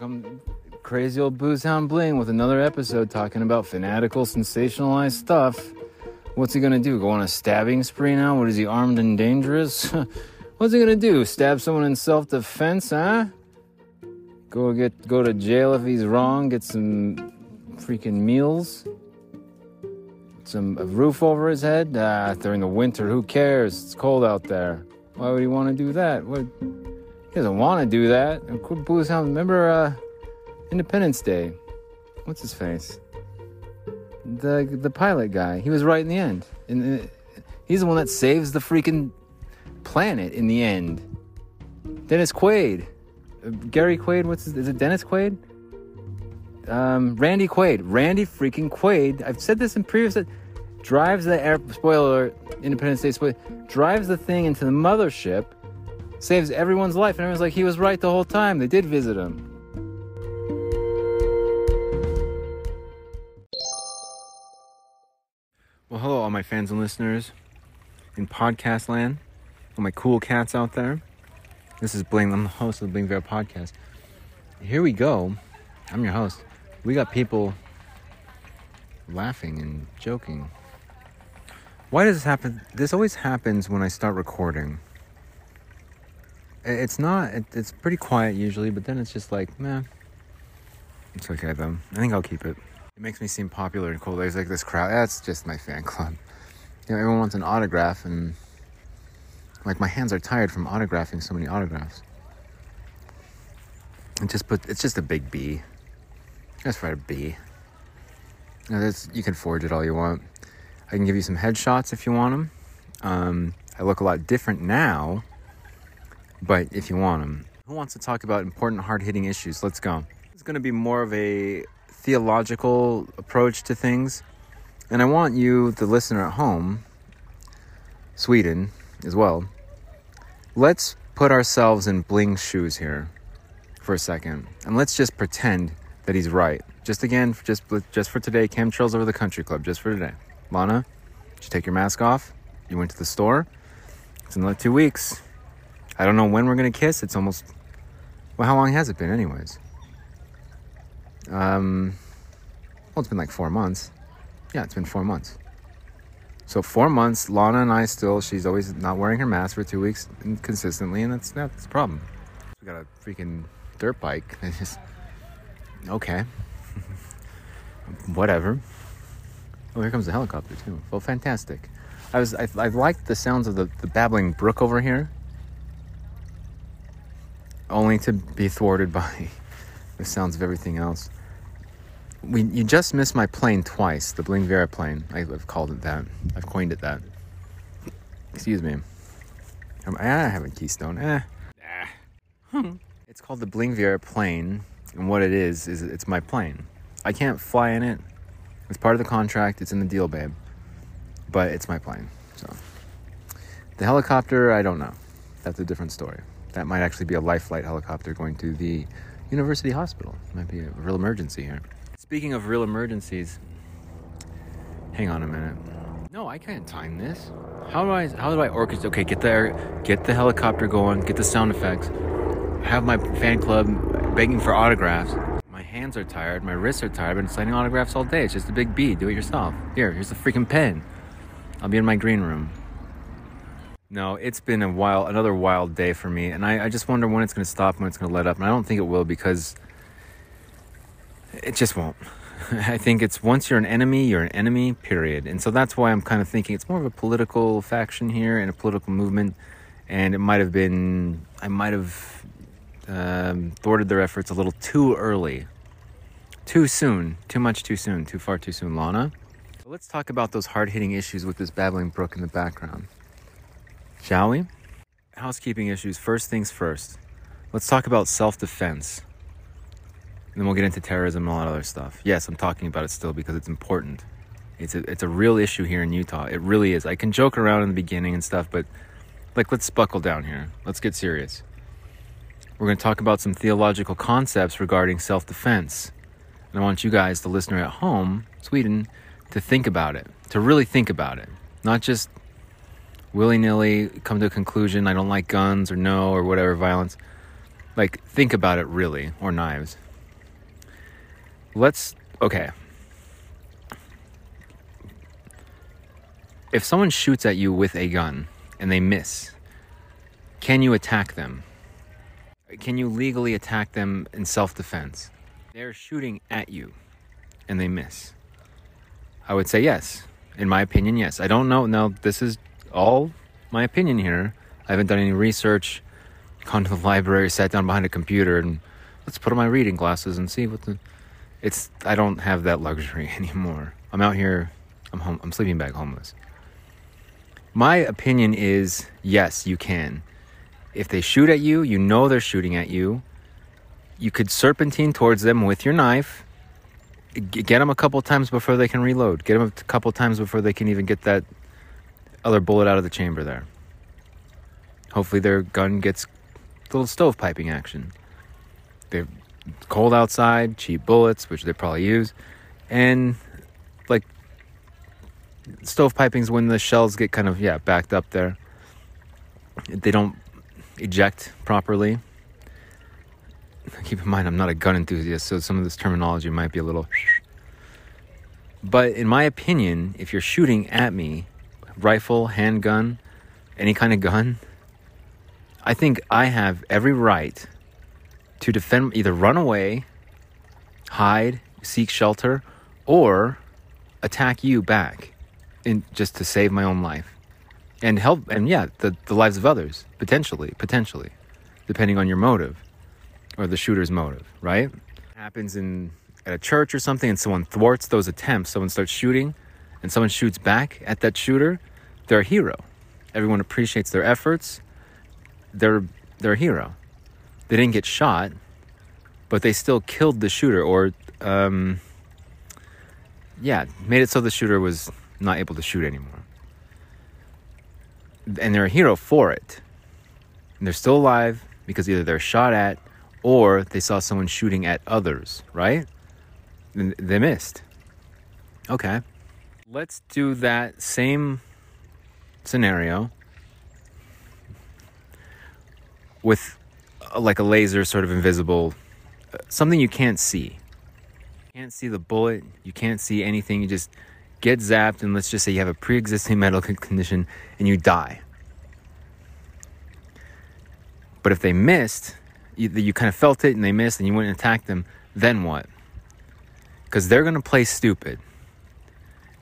come crazy old Boozehound Bling with another episode talking about fanatical, sensationalized stuff. What's he gonna do? Go on a stabbing spree now? What is he, armed and dangerous? What's he gonna do? Stab someone in self-defense, huh? Go get go to jail if he's wrong, get some freaking meals, some a roof over his head. Ah, during the winter, who cares? It's cold out there. Why would he want to do that? What? He doesn't want to do that. Boozehound, remember uh, Independence Day? What's his face? The the pilot guy. He was right in the end. And uh, he's the one that saves the freaking planet in the end. Dennis Quaid. Uh, Gary Quaid, what's his, is it Dennis Quaid? Um, Randy Quaid. Randy freaking Quaid. I've said this in previous drives the air spoiler Independence Day spoiler drives the thing into the mothership, saves everyone's life, and everyone's like he was right the whole time. They did visit him. Well, hello, all my fans and listeners in podcast land, all my cool cats out there. This is Bling. I'm the host of the Bling Viera podcast. Here we go. I'm your host. We got people laughing and joking. Why does this happen? This always happens when I start recording. It's not, it's pretty quiet usually, but then it's just like, man, it's okay though. I think I'll keep it. It makes me seem popular and cool. There's like this crowd. That's just my fan club. You know, everyone wants an autograph, and like my hands are tired from autographing so many autographs. And just put, it's just a big B. Just write a B. You, know, you can forge it all you want. I can give you some headshots if you want them. Um, I look a lot different now, but if you want them. Who wants to talk about important, hard hitting issues? Let's go. It's going to be more of a theological approach to things. And I want you, the listener at home, Sweden as well, let's put ourselves in Bling's shoes here for a second. And let's just pretend that he's right. Just again, just, just for today, chemtrails over the country club, just for today. Lana, did you take your mask off? You went to the store? It's another two weeks. I don't know when we're gonna kiss. It's almost. Well, how long has it been, anyways? Um, well, it's been like four months. Yeah, it's been four months. So four months, Lana and I still. She's always not wearing her mask for two weeks consistently, and that's that's a problem. We got a freaking dirt bike. just okay, whatever. Oh, here comes the helicopter too. Well, fantastic. I was I, I liked the sounds of the, the babbling brook over here, only to be thwarted by the sounds of everything else. We you just missed my plane twice, the Bling Viera plane. I've called it that. I've coined it that. Excuse me. I'm, I have a Keystone. Eh. Ah. it's called the Bling Viera plane, and what it is is it's my plane. I can't fly in it it's part of the contract. It's in the deal, babe. But it's my plane. So the helicopter, I don't know. That's a different story. That might actually be a life flight helicopter going to the university hospital. Might be a real emergency here. Speaking of real emergencies, hang on a minute. No, I can't time this. How do I how do I orchestrate? Okay, get there, get the helicopter going, get the sound effects. Have my fan club begging for autographs My hands are tired, my wrists are tired. I've been signing autographs all day. It's just a big B. Do it yourself. Here, here's a freaking pen. I'll be in my green room. No, it's been a wild, another wild day for me, and I, I just wonder when it's going to stop, when it's going to let up, and I don't think it will because it just won't. I think it's once you're an enemy, you're an enemy, period. And so that's why I'm kind of thinking it's more of a political faction here and a political movement, and it might have been, I might have um, thwarted their efforts a little too early too soon. Too much too soon. Too far too soon, Lana. let's talk about those hard hitting issues with this babbling brook in the background. Shall we? Housekeeping issues. First things first. Let's talk about self defense. And Then we'll get into terrorism and a lot of other stuff. Yes, I'm talking about it still because it's important. It's a, it's a real issue here in Utah. It really is. I can joke around in the beginning and stuff, but like, let's buckle down here. Let's get serious. We're going to talk about some theological concepts regarding self defense. And I want you guys, the listener at home, Sweden, to think about it, to really think about it. Not just willy nilly come to a conclusion, I don't like guns or no or whatever violence. Like, think about it really, or knives. let's okay. If someone shoots at you with a gun and they miss, can you attack them? Can you legally attack them in self defense? They're shooting at you and they miss. I would say yes. In my opinion, yes. I don't know. Now, this is all my opinion here. I haven't done any research, gone to the library, sat down behind a computer, and let's put on my reading glasses and see what the. It's. I don't have that luxury anymore. I'm out here. I'm home. I'm sleeping bag homeless. My opinion is yes, you can. If they shoot at you, you know they're shooting at you. You could serpentine towards them with your knife. Get them a couple times before they can reload. Get them a couple times before they can even get that other bullet out of the chamber there. Hopefully, their gun gets a little stovepiping action. They're cold outside, cheap bullets, which they probably use, and like stove stovepiping's when the shells get kind of yeah backed up there. They don't eject properly. Keep in mind, I'm not a gun enthusiast, so some of this terminology might be a little. But in my opinion, if you're shooting at me, rifle, handgun, any kind of gun, I think I have every right to defend, either run away, hide, seek shelter, or attack you back in just to save my own life and help and yeah the, the lives of others potentially potentially depending on your motive or the shooter's motive right? Happens in at a church or something and someone thwarts those attempts someone starts shooting and someone shoots back at that shooter they're a hero everyone appreciates their efforts they're they're a hero they didn't get shot but they still killed the shooter or um, yeah made it so the shooter was not able to shoot anymore. And they're a hero for it. And they're still alive because either they're shot at or they saw someone shooting at others, right? And they missed. Okay. Let's do that same scenario with uh, like a laser sort of invisible uh, something you can't see. You can't see the bullet, you can't see anything, you just get zapped, and let's just say you have a pre existing medical condition and you die. But if they missed, you, you kind of felt it and they missed and you went and attacked them, then what? Because they're going to play stupid.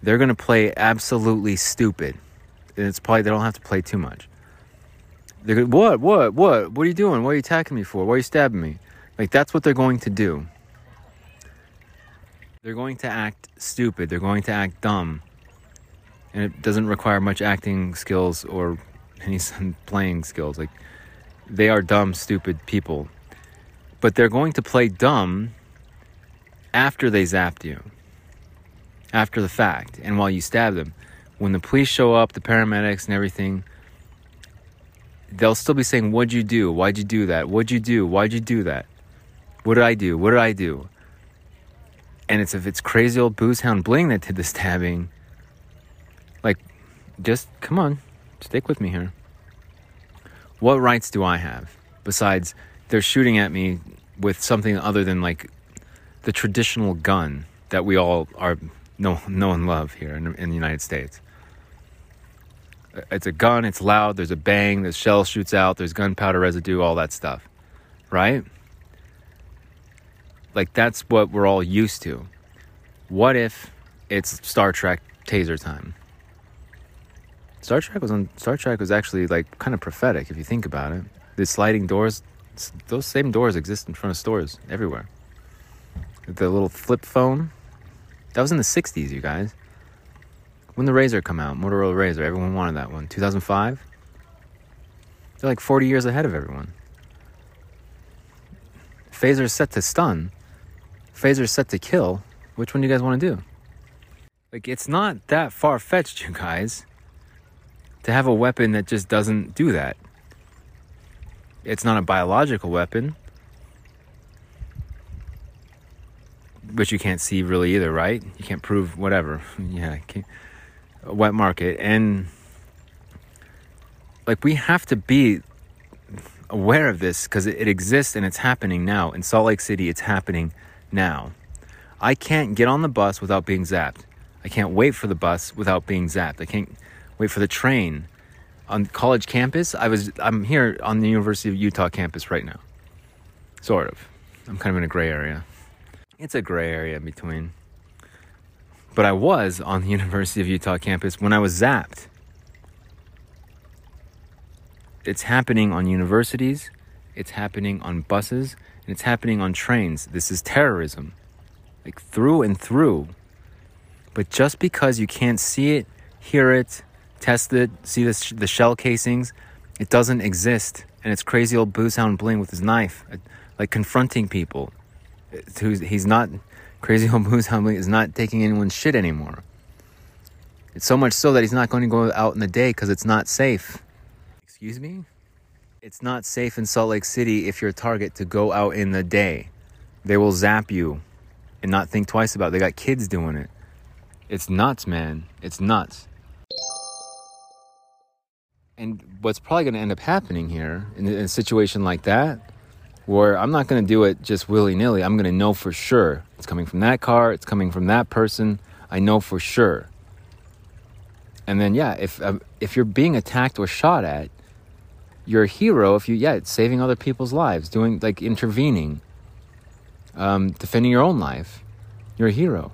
They're going to play absolutely stupid. It's probably, they don't have to play too much. They're going, what, what, what? What are you doing? What are you attacking me for? Why are you stabbing me? Like, that's what they're going to do. They're going to act stupid. They're going to act dumb. And it doesn't require much acting skills or any playing skills. Like, they are dumb, stupid people. But they're going to play dumb after they zapped you, after the fact, and while you stab them. When the police show up, the paramedics and everything, they'll still be saying, What'd you do? Why'd you do that? What'd you do? Why'd you do that? What did I do? What did I do? and it's if it's crazy old booze hound bling that did the stabbing like just come on stick with me here what rights do i have besides they're shooting at me with something other than like the traditional gun that we all are know, know and love here in, in the united states it's a gun it's loud there's a bang the shell shoots out there's gunpowder residue all that stuff right like that's what we're all used to. What if it's Star Trek taser time? Star Trek was on Star Trek was actually like kind of prophetic if you think about it. The sliding doors, those same doors exist in front of stores everywhere. The little flip phone, that was in the '60s, you guys. When the Razr come out, Motorola Razr, everyone wanted that one. 2005. They're like 40 years ahead of everyone. Phaser is set to stun phaser set to kill, which one do you guys want to do? Like, it's not that far fetched, you guys, to have a weapon that just doesn't do that. It's not a biological weapon, which you can't see really either, right? You can't prove whatever. yeah, wet market. And, like, we have to be aware of this because it, exists and it's happening now. In Salt Lake City, it's happening now. I can't get on the bus without being zapped. I can't wait for the bus without being zapped. I can't wait for the train on college campus. I was I'm here on the University of Utah campus right now. Sort of. I'm kind of in a gray area. It's a gray area in between. But I was on the University of Utah campus when I was zapped. It's happening on universities, it's happening on buses, and it's happening on trains. This is terrorism. Like through and through. But just because you can't see it, hear it, test it, see the, sh- the shell casings, it doesn't exist. And it's crazy old Boozehound Bling with his knife, uh, like confronting people. He's not, crazy old Boozehound Bling is not taking anyone's shit anymore. It's so much so that he's not going to go out in the day because it's not safe. Excuse me? It's not safe in Salt Lake City if you're a target to go out in the day. They will zap you and not think twice about it. They got kids doing it. It's nuts, man. It's nuts. And what's probably going to end up happening here in a situation like that, where I'm not going to do it just willy nilly, I'm going to know for sure it's coming from that car, it's coming from that person. I know for sure. And then, yeah, if um, if you're being attacked or shot at, you're a hero if you yeah saving other people's lives doing like intervening um, defending your own life you're a hero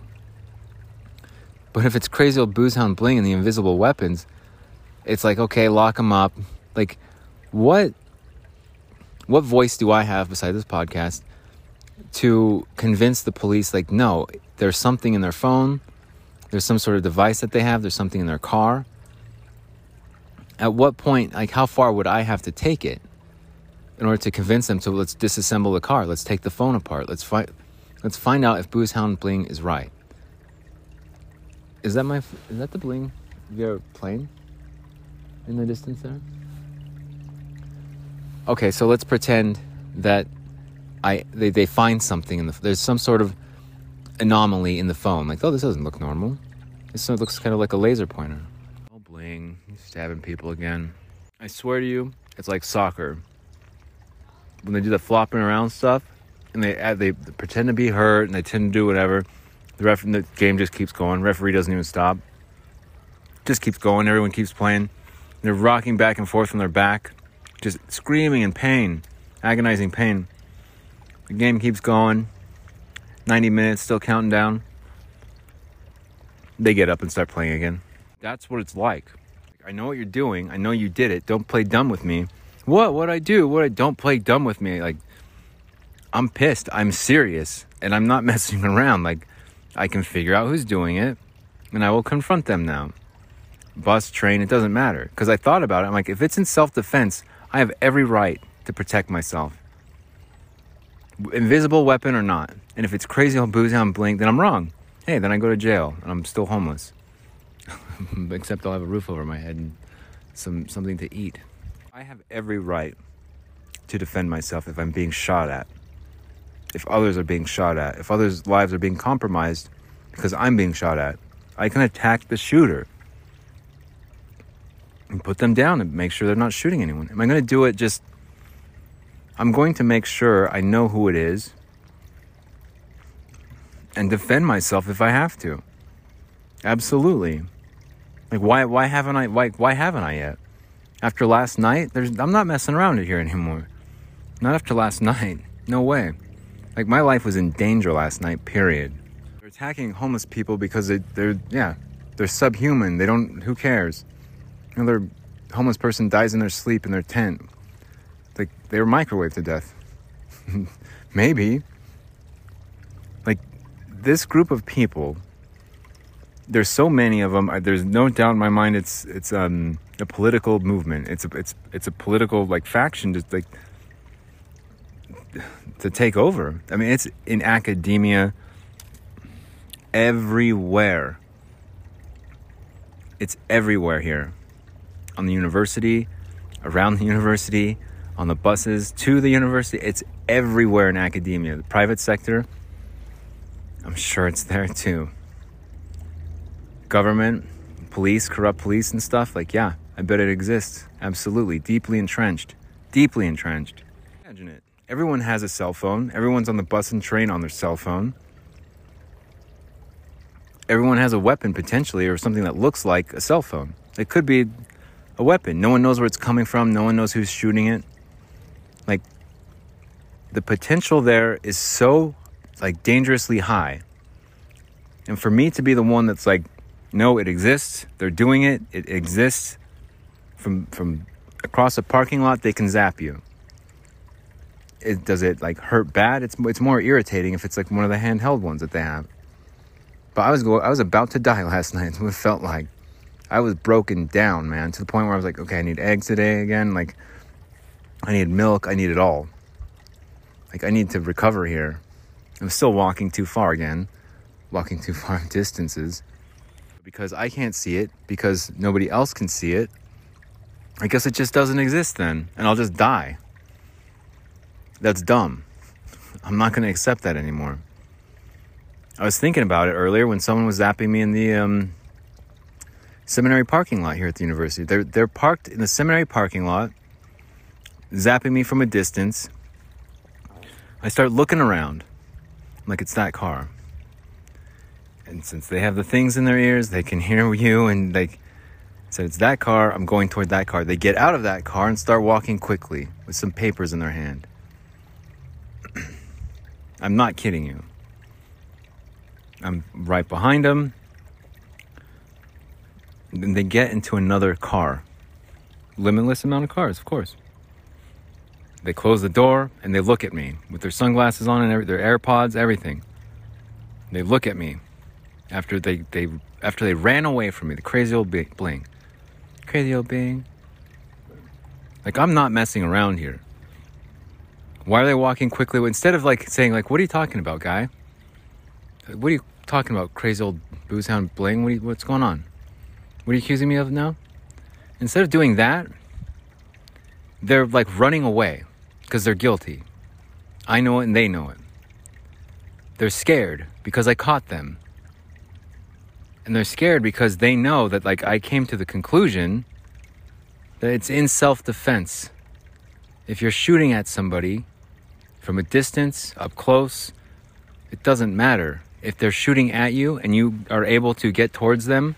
but if it's crazy old boozehound bling and the invisible weapons it's like okay lock them up like what what voice do i have beside this podcast to convince the police like no there's something in their phone there's some sort of device that they have there's something in their car at what point, like, how far would I have to take it in order to convince them to let's disassemble the car, let's take the phone apart, let's find, let's find out if Boozehound Bling is right. Is that my, is that the Bling Viera plane in the distance there? Okay, so let's pretend that I they, they find something in the there's some sort of anomaly in the phone. Like, oh, this doesn't look normal. This looks kind of like a laser pointer Oh, bling! He's stabbing people again. I swear to you, it's like soccer. When they do the flopping around stuff, and they they pretend to be hurt, and they tend to do whatever. The ref, the game just keeps going. Referee doesn't even stop. Just keeps going. Everyone keeps playing. They're rocking back and forth from their back, just screaming in pain, agonizing pain. The game keeps going. 90 minutes, still counting down. They get up and start playing again. That's what it's like. I know what you're doing. I know you did it. Don't play dumb with me. What? What I do? What I don't play dumb with me. Like I'm pissed. I'm serious, and I'm not messing around. Like I can figure out who's doing it, and I will confront them now. Bus, train, it doesn't matter. Because I thought about it. I'm like, if it's in self-defense, I have every right to protect myself. Invisible weapon or not. And if it's crazy old booze hound bling, then I'm wrong. Hey, then I go to jail and I'm still homeless. except I'll have a roof over my head and some something to eat. I have every right to defend myself if I'm being shot at. If others are being shot at, if others' lives are being compromised because I'm being shot at, I can attack the shooter and put them down and make sure they're not shooting anyone. Am I going to do it just I'm going to make sure I know who it is and defend myself if I have to. Absolutely. Like why why haven't I why why haven't I yet? After last night, there's I'm not messing around here anymore. Not after last night. No way. Like my life was in danger last night. Period. They're attacking homeless people because they, they're yeah they're subhuman. They don't. Who cares? Another homeless person dies in their sleep in their tent. Like they were microwaved to death. Maybe. Like this group of people there's so many of them. There's no doubt in my mind. It's it's um, a political movement. It's a it's it's a political like faction just like to take over. I mean, it's in academia everywhere. It's everywhere here, on the university, around the university, on the buses to the university. It's everywhere in academia. The private sector. I'm sure it's there too government, police, corrupt police and stuff, like, yeah, I bet it exists. Absolutely. Deeply entrenched. Deeply entrenched. Imagine it. Everyone has a cell phone. Everyone's on the bus and train on their cell phone. everyone has a weapon potentially or something that looks like a cell phone. It could be a weapon. No one knows where it's coming from. No one knows who's shooting it. Like the potential there is so like dangerously high. And for me to be the one that's like, no, it exists. They're doing it. It exists. From from across a parking lot, they can zap you. It, does it like hurt bad? It's it's more irritating if it's like one of the handheld ones that they have. But I was go I was about to die last night. What it felt like. I was broken down, man, to the point where I was like, okay, I need eggs today again. Like, I need milk. I need it all. Like, I need to recover here. I'm still walking too far again, walking too far distances because I can't see it, because nobody else can see it. I guess it just doesn't exist then, and I'll just die. That's dumb. I'm not going to accept that anymore. I was thinking about it earlier when someone was zapping me in the um, seminary parking lot here at the university. They're, they're parked in the seminary parking lot, zapping me from a distance. I start looking around like it's that car. And since they have the things in their ears, they can hear you and they said it's that car, I'm going toward that car. They get out of that car and start walking quickly with some papers in their hand. I'm not kidding you. I'm right behind them. Then they get into another car. Limitless amount of cars, of course. They close the door and they look at me with their sunglasses on and their AirPods, everything. They look at me after they, they after they ran away from me. The crazy old bling, crazy old bling. Like I'm not messing around here. Why are they walking quickly instead of like saying like, "What are you talking about, guy? What are you talking about, crazy old booze hound bling? What you, what's going on? What are you accusing me of now?" Instead of doing that, they're like running away because they're guilty. I know it and they know it. They're scared because I caught them. And they're scared because they know that, like, I came to the conclusion that it's in self defense. If you're shooting at somebody from a distance, up close, it doesn't matter. If they're shooting at you and you are able to get towards them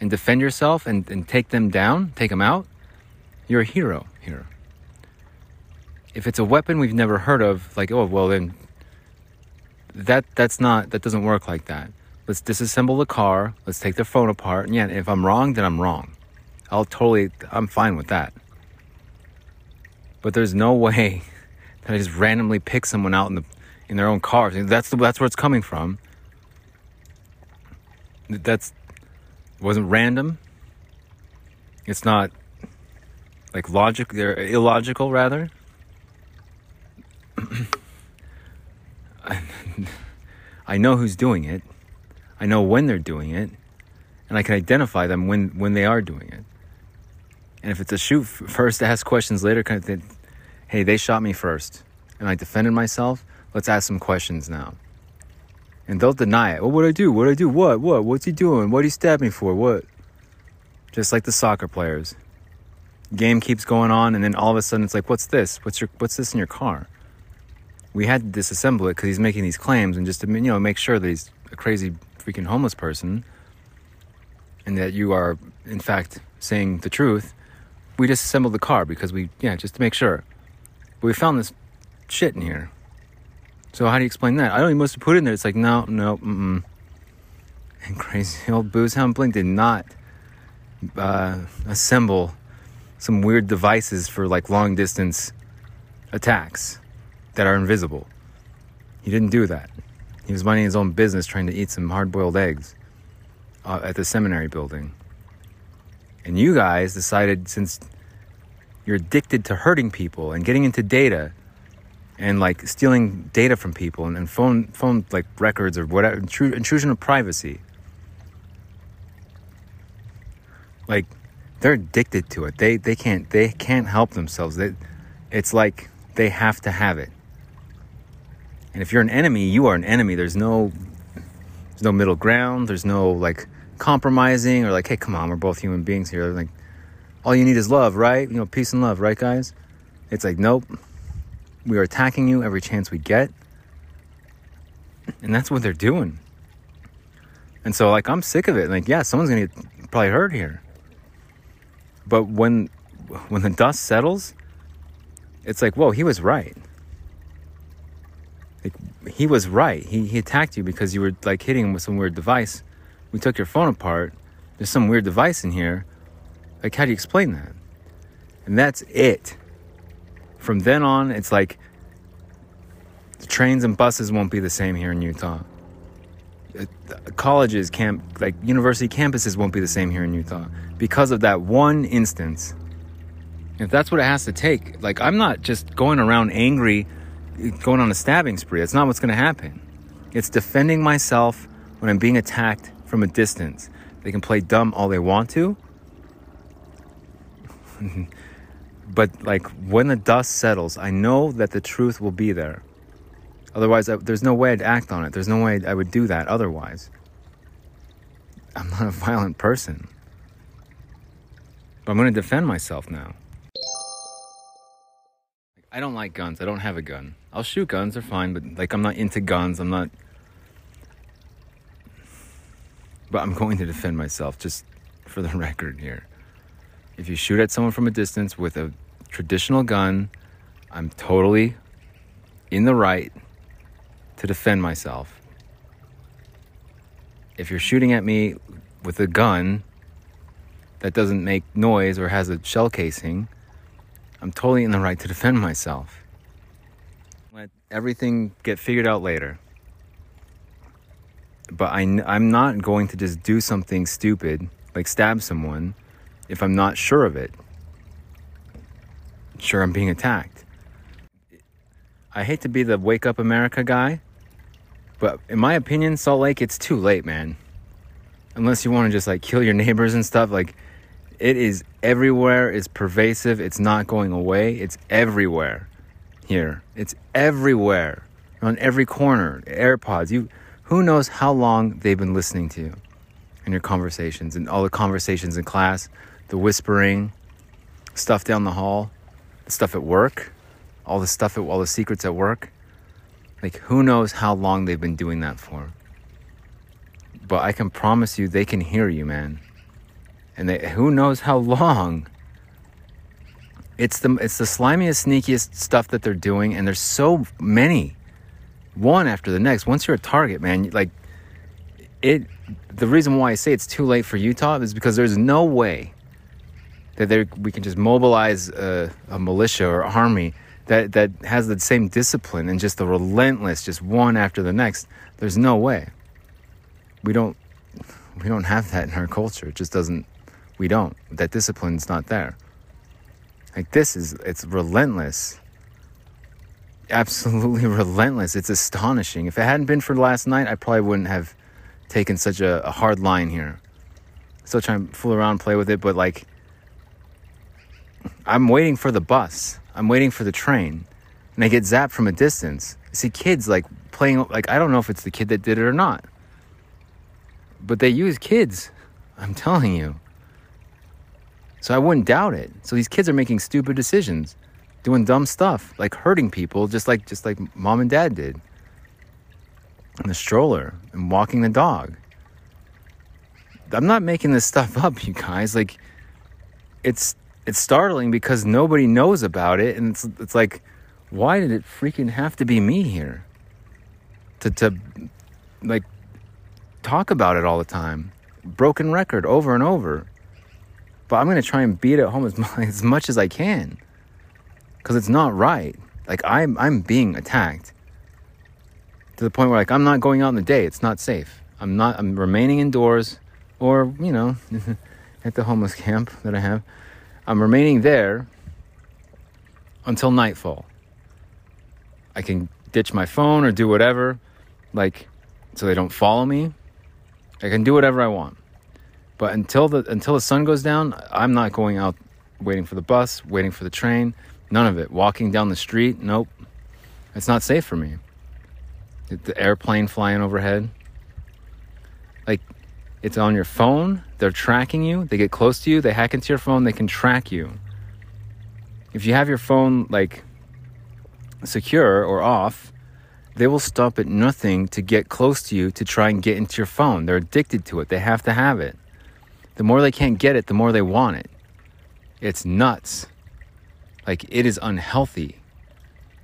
and defend yourself and, and take them down, take them out, you're a hero here if it's a weapon we've never heard of, like, oh, well, then that that's not that doesn't work like that. Let's disassemble the car. Let's take the phone apart. And yeah, if I'm wrong, then I'm wrong. I'll totally, I'm fine with that. But there's no way that I just randomly pick someone out in the in their own car. That's the, that's where it's coming from. That's wasn't random. It's not like logic. They're illogical rather. I know who's doing it. I know when they're doing it, and I can identify them when when they are doing it. And if it's a shoot first, ask questions later, kind of. Hey, they shot me first, and I defended myself. Let's ask some questions now. And they'll deny it. Well, what I do? What would I do? What? What? What's he doing? What did he stab me for? What? Just like the soccer players. Game keeps going on, and then all of a sudden it's like, what's this? What's your? What's this in your car? We had to disassemble it because he's making these claims and just to you know make sure that he's a crazy freaking homeless person and that you are in fact saying the truth we disassembled the car because we yeah just to make sure. But we found this shit in here. So how do you explain that? I don't even must have put it in there. It's like no no mm-mm. and crazy old booze hound bling did not uh, assemble some weird devices for like long distance attacks that are invisible. He didn't do that. He was minding his own business trying to eat some hard boiled eggs uh, at the seminary building. And you guys decided since you're addicted to hurting people and getting into data and like stealing data from people and, and phone phone like records or whatever intrusion of privacy like they're addicted to it they they can't they can't help themselves they, it's like they have to have it and if you're an enemy, you are an enemy. There's no there's no middle ground. There's no like compromising or like, hey, come on, we're both human beings here. Like all you need is love, right? You know, peace and love, right, guys? It's like, nope. We are attacking you every chance we get. And that's what they're doing. And so like I'm sick of it. Like yeah, someone's gonna get probably hurt here. But when when the dust settles, it's like whoa, he was right. Like he was right. He he attacked you because you were like hitting him with some weird device. We took your phone apart. There's some weird device in here. Like how do you explain that? And that's it. From then on, it's like the trains and buses won't be the same here in Utah. Uh, colleges, camp, like university campuses won't be the same here in Utah because of that one instance. If that's what it has to take, like I'm not just going around angry, going on a stabbing spree. That's not what's going to happen. It's defending myself when I'm being attacked from a distance. They can play dumb all they want to. but like when the dust settles, I know that the truth will be there. Otherwise, I, there's no way I'd act on it. There's no way I would do that otherwise. I'm not a violent person. But I'm going to defend myself now. I don't like guns. I don't have a gun. I'll shoot guns, they're fine, but like I'm not into guns. I'm not. But I'm going to defend myself just for the record here. If you shoot at someone from a distance with a traditional gun, I'm totally in the right to defend myself. If you're shooting at me with a gun that doesn't make noise or has a shell casing, I'm totally in the right to defend myself. Let everything get figured out later. But I, I'm not going to just do something stupid, like stab someone, if I'm not sure of it. Sure, I'm being attacked. I hate to be the wake up America guy, but in my opinion, Salt Lake, it's too late, man. Unless you want to just like kill your neighbors and stuff, like it is everywhere, it's pervasive, it's not going away, it's everywhere here. It's everywhere. On every corner. AirPods. You who knows how long they've been listening to you in your conversations and all the conversations in class, the whispering, stuff down the hall, the stuff at work, all the stuff at all the secrets at work. Like, who knows how long they've been doing that for? But I can promise you, they can hear you, man. And they, who knows how long? It's the it's the slimiest, sneakiest stuff that they're doing, and there's so many, one after the next. Once you're a target, man, like it. The reason why I say it's too late for Utah is because there's no way that we can just mobilize a, a militia or army that that has the same discipline and just the relentless, just one after the next. There's no way. We don't we don't have that in our culture. It just doesn't. We don't. That discipline's not there. Like this is it's relentless. Absolutely relentless. It's astonishing. If it hadn't been for last night, I probably wouldn't have taken such a, a hard line here. Still trying to fool around, play with it, but like I'm waiting for the bus I'm waiting for the train and I get zapped from a distance. See kids like playing, like, I don't know if it's the kid that did it or not, but they use kids. I'm telling you. So I wouldn't doubt it. So these kids are making stupid decisions, doing dumb stuff, like hurting people, just like just like mom and dad did. In the stroller and walking the dog. I'm not making this stuff up, you guys. Like, it's it's startling because nobody knows about it and it's it's like why did it freaking have to be me here to to like talk about it all the time broken record over and over but i'm going to try and beat it home as much, as much as i can. Cuz it's not right. Like i'm i'm being attacked. To the point where like i'm not going out in the day. It's not safe. I'm not i'm remaining indoors. Or you know at the homeless camp that i have. I'm remaining there until nightfall. I can ditch my phone or do whatever, like, so they don't follow me. I can do whatever I want. But until the until the sun goes down, I'm not going out waiting for the bus, waiting for the train, none of it. Walking down the street, nope. It's not safe for me. The airplane flying overhead. Like it's on your phone. They're tracking you. They get close to you. They hack into your phone. They can track you. If you have your phone like secure or off, they will stop at nothing to get close to you to try and get into your phone. They're addicted to it. They have to have it. The more they can't get it, the more they want it. It's nuts. Like it is unhealthy.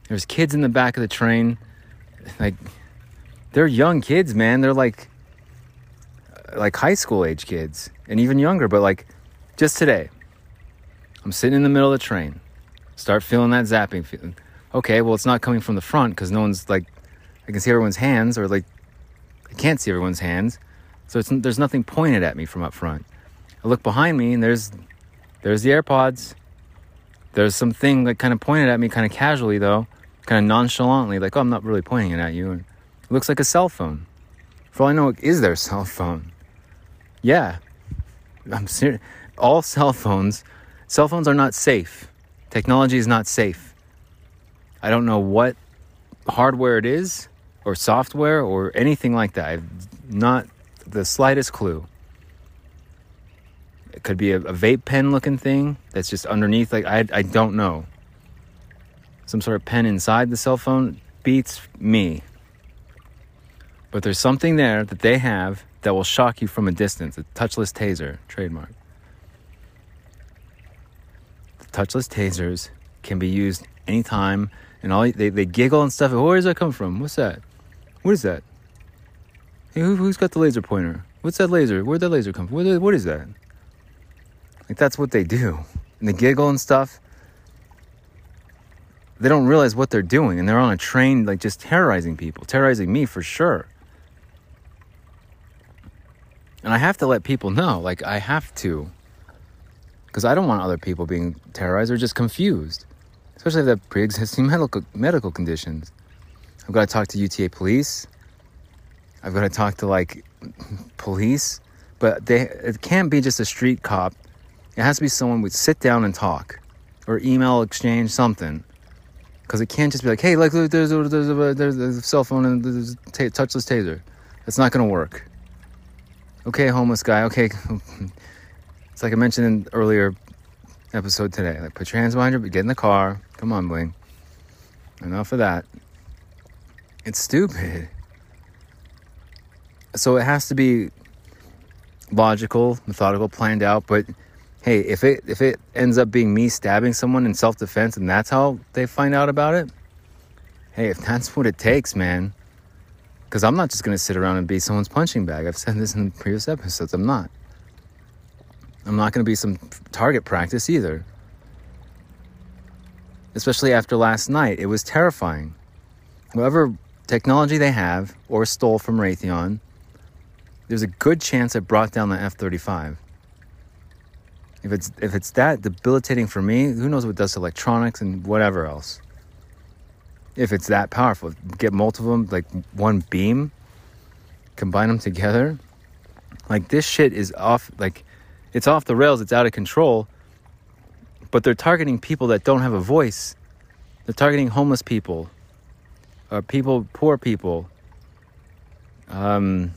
There's kids in the back of the train like they're young kids, man. They're like like high school age kids and even younger, but like just today. I'm sitting in the middle of the train. Start feeling that zapping feeling. Okay, well it's not coming from the front cuz no one's like I can see everyone's hands, or like I can't see everyone's hands, so there's nothing pointed at me from up front. I look behind me, and there's there's the AirPods. There's something like kind of pointed at me, kind of casually though, kind of nonchalantly, like oh, I'm not really pointing it at you. And it looks like a cell phone. For all I know, it is their cell phone. Yeah, I'm serious. All cell phones, cell phones are not safe. Technology is not safe. I don't know what hardware it is, or software or anything like that. I've not the slightest clue. It could be a, a vape pen looking thing that's just underneath. Like, I, I don't know. Some sort of pen inside the cell phone beats me. But there's something there that they have that will shock you from a distance a touchless taser, trademark. The touchless tasers can be used anytime, and all they, they giggle and stuff. Where does that come from? What's that? What is that? Hey, who, has got the laser pointer? What's that laser? Where'd that laser come from? What, what is that? Like, that's what they do. And they giggle and stuff. They don't realize what they're doing. And they're on a train, like, just terrorizing people, terrorizing me for sure. And I have to let people know, like, I have to. Because I don't want other people being terrorized or just confused, especially if they have pre existing medical, medical conditions. I've got to talk to UTA police. I've got to talk to like police, but they it can't be just a street cop. It has to be someone would sit down and talk, or email exchange something, because it can't just be like, hey, like there's there's a, there's a, cell phone and there's a t- touchless taser. That's not gonna work. Okay, homeless guy. Okay, it's like I mentioned in earlier episode today. Like, put your hands behind your, get in the car. Come on, Bling. Enough of that. It's stupid. So it has to be logical, methodical, planned out, but hey, if it if it ends up being me stabbing someone in self-defense and that's how they find out about it, hey, if that's what it takes, man. Cuz I'm not just going to sit around and be someone's punching bag. I've said this in previous episodes. I'm not. I'm not going to be some target practice either. Especially after last night, it was terrifying. Whoever technology they have or stole from Raytheon, there's a good chance it brought down the F 35. If it's, if it's that debilitating for me, who knows what does to electronics and whatever else. If it's that powerful, get multiple of them, like one beam, combine them together. Like this shit is off, like it's off the rails, it's out of control. But they're targeting people that don't have a voice. They're targeting homeless people, or people, poor people, um,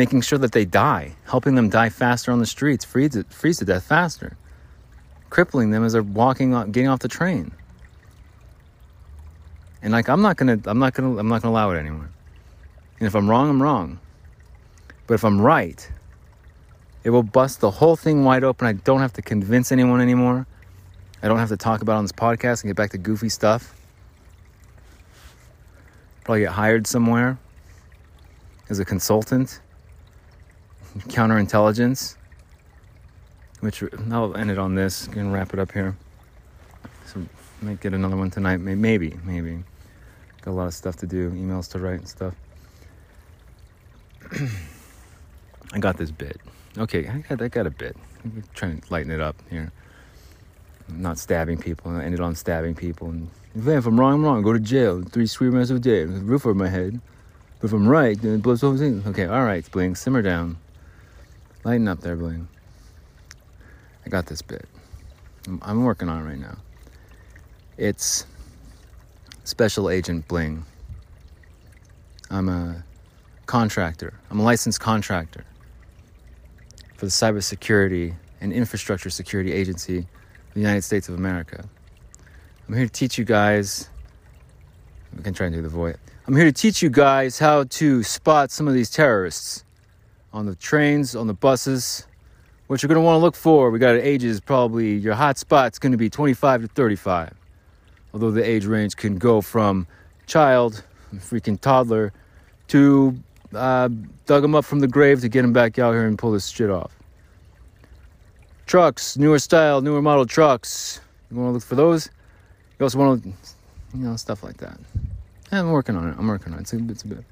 making sure that they die, helping them die faster on the streets, freeze, freeze to death faster, crippling them as they're walking, getting off the train. And like, I'm not gonna, I'm not gonna, I'm not gonna allow it anymore. And if I'm wrong, I'm wrong. But if I'm right, it will bust the whole thing wide open. I don't have to convince anyone anymore. I don't have to talk about on this podcast and get back to goofy stuff probably get hired somewhere as a consultant, counterintelligence. Which I'll end it on this. Gonna wrap it up here. So might get another one tonight. Maybe, maybe. Got a lot of stuff to do, emails to write and stuff. I got this bit. Okay, I got, I got a bit. I'm trying to lighten it up here. I'm not stabbing people. I ended on stabbing people and if I'm wrong, I'm wrong. Go to jail. Three sweet months of jail. Roof over my head. But if I'm right, then it blows the whole thing. Okay, all right, Bling. Simmer down. Lighten up there, Bling. I got this bit. I'm, I'm working on it right now. It's Special Agent Bling. I'm a contractor. I'm a licensed contractor for the Cybersecurity and Infrastructure Security Agency of the United States of America. I'm here to teach you guys We can try and do the voice. I'm here to teach you guys how to spot some of these terrorists on the trains, on the buses. What you're going to want to look for, we got ages probably, your hot spot's going to be 25 to 35. Although the age range can go from child, freaking toddler, to uh, dug them up from the grave to get them back out here and pull this shit off. Trucks, newer style, newer model trucks. You want to look for those. You also want to, you know, stuff like that. I'm working on it. I'm working on it. It's a, it's a bit.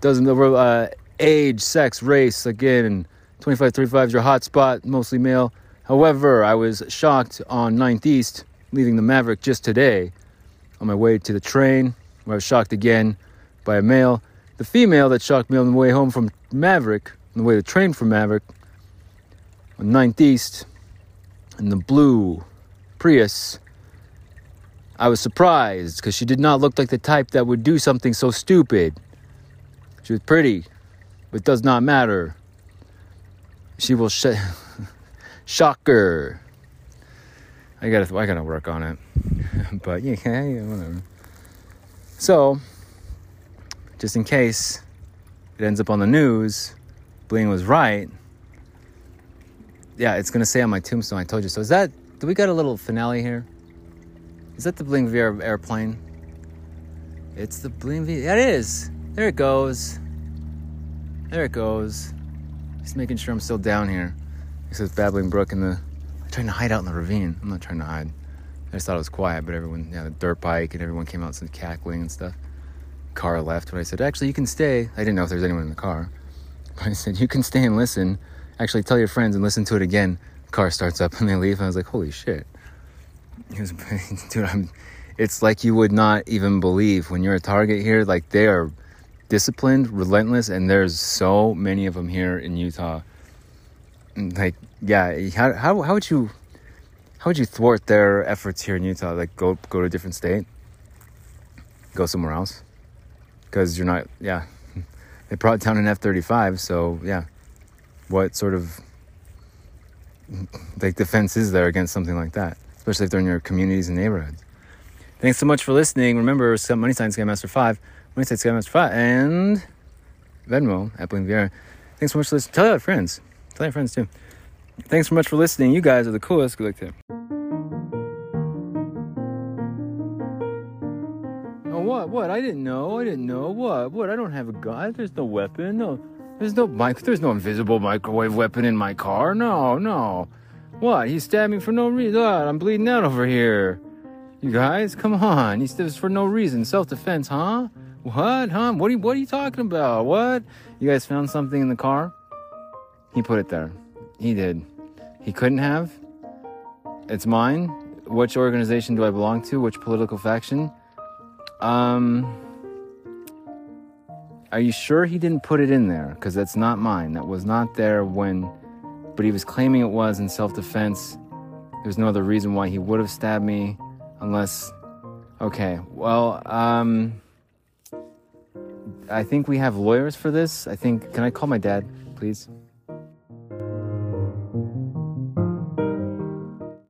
Doesn't uh, age, sex, race again. 25, 35 is your hot spot, mostly male. However, I was shocked on 9th East, leaving the Maverick just today, on my way to the train, where I was shocked again by a male. The female that shocked me on the way home from Maverick, on the way to the train from Maverick, on 9th East, in the blue Prius. I was surprised because she did not look like the type that would do something so stupid. She was pretty, but does not matter. She will sh- shocker. I gotta, I gotta work on it, but yeah, yeah, whatever. So, just in case it ends up on the news, Bling was right. Yeah, it's gonna say on my tombstone. I told you so. Is that? Do we got a little finale here? Is that the Bling Viera airplane? It's the Bling V. Yeah, it is. There it goes. There it goes. Just making sure I'm still down here. It says Babbling Brook in the. I'm trying to hide out in the ravine. I'm not trying to hide. I just thought it was quiet, but everyone, yeah, the dirt bike and everyone came out and cackling and stuff. Car left when I said, actually, you can stay. I didn't know if there's anyone in the car. But I said, you can stay and listen. Actually, tell your friends and listen to it again. Car starts up and they leave. And I was like, holy shit. Was, dude, I'm, it's like you would not even believe when you're a target here. Like they are disciplined, relentless, and there's so many of them here in Utah. Like, yeah, how, how, how would you, how would you thwart their efforts here in Utah? Like, go go to a different state, go somewhere else, because you're not. Yeah, they brought down an F thirty five. So yeah, what sort of like defense is there against something like that? especially if they're in your communities and neighborhoods. Thanks so much for listening. Remember, Money Sign Skymaster 5, Money Sign Skymaster 5, and Venmo at Bling Viera. Thanks so much for listening. Tell your friends. Tell your friends too. Thanks so much for listening. You guys are the coolest. Good luck to Oh, what? What? I didn't know. I didn't know. What? What? I don't have a gun. There's no weapon. No. There's no mic. There's no invisible microwave weapon in my car. No, no. What? He stabbed me for no reason. I'm bleeding out over here. You guys, come on. He stabbed for no reason. Self defense, huh? What? Huh? What are, you, what are you talking about? What? You guys found something in the car? He put it there. He did. He couldn't have. It's mine. Which organization do I belong to? Which political faction? Um. Are you sure he didn't put it in there? Because that's not mine. That was not there when but he was claiming it was in self defense. There's no other reason why he would have stabbed me unless. Okay, well, um. I think we have lawyers for this. I think. Can I call my dad, please?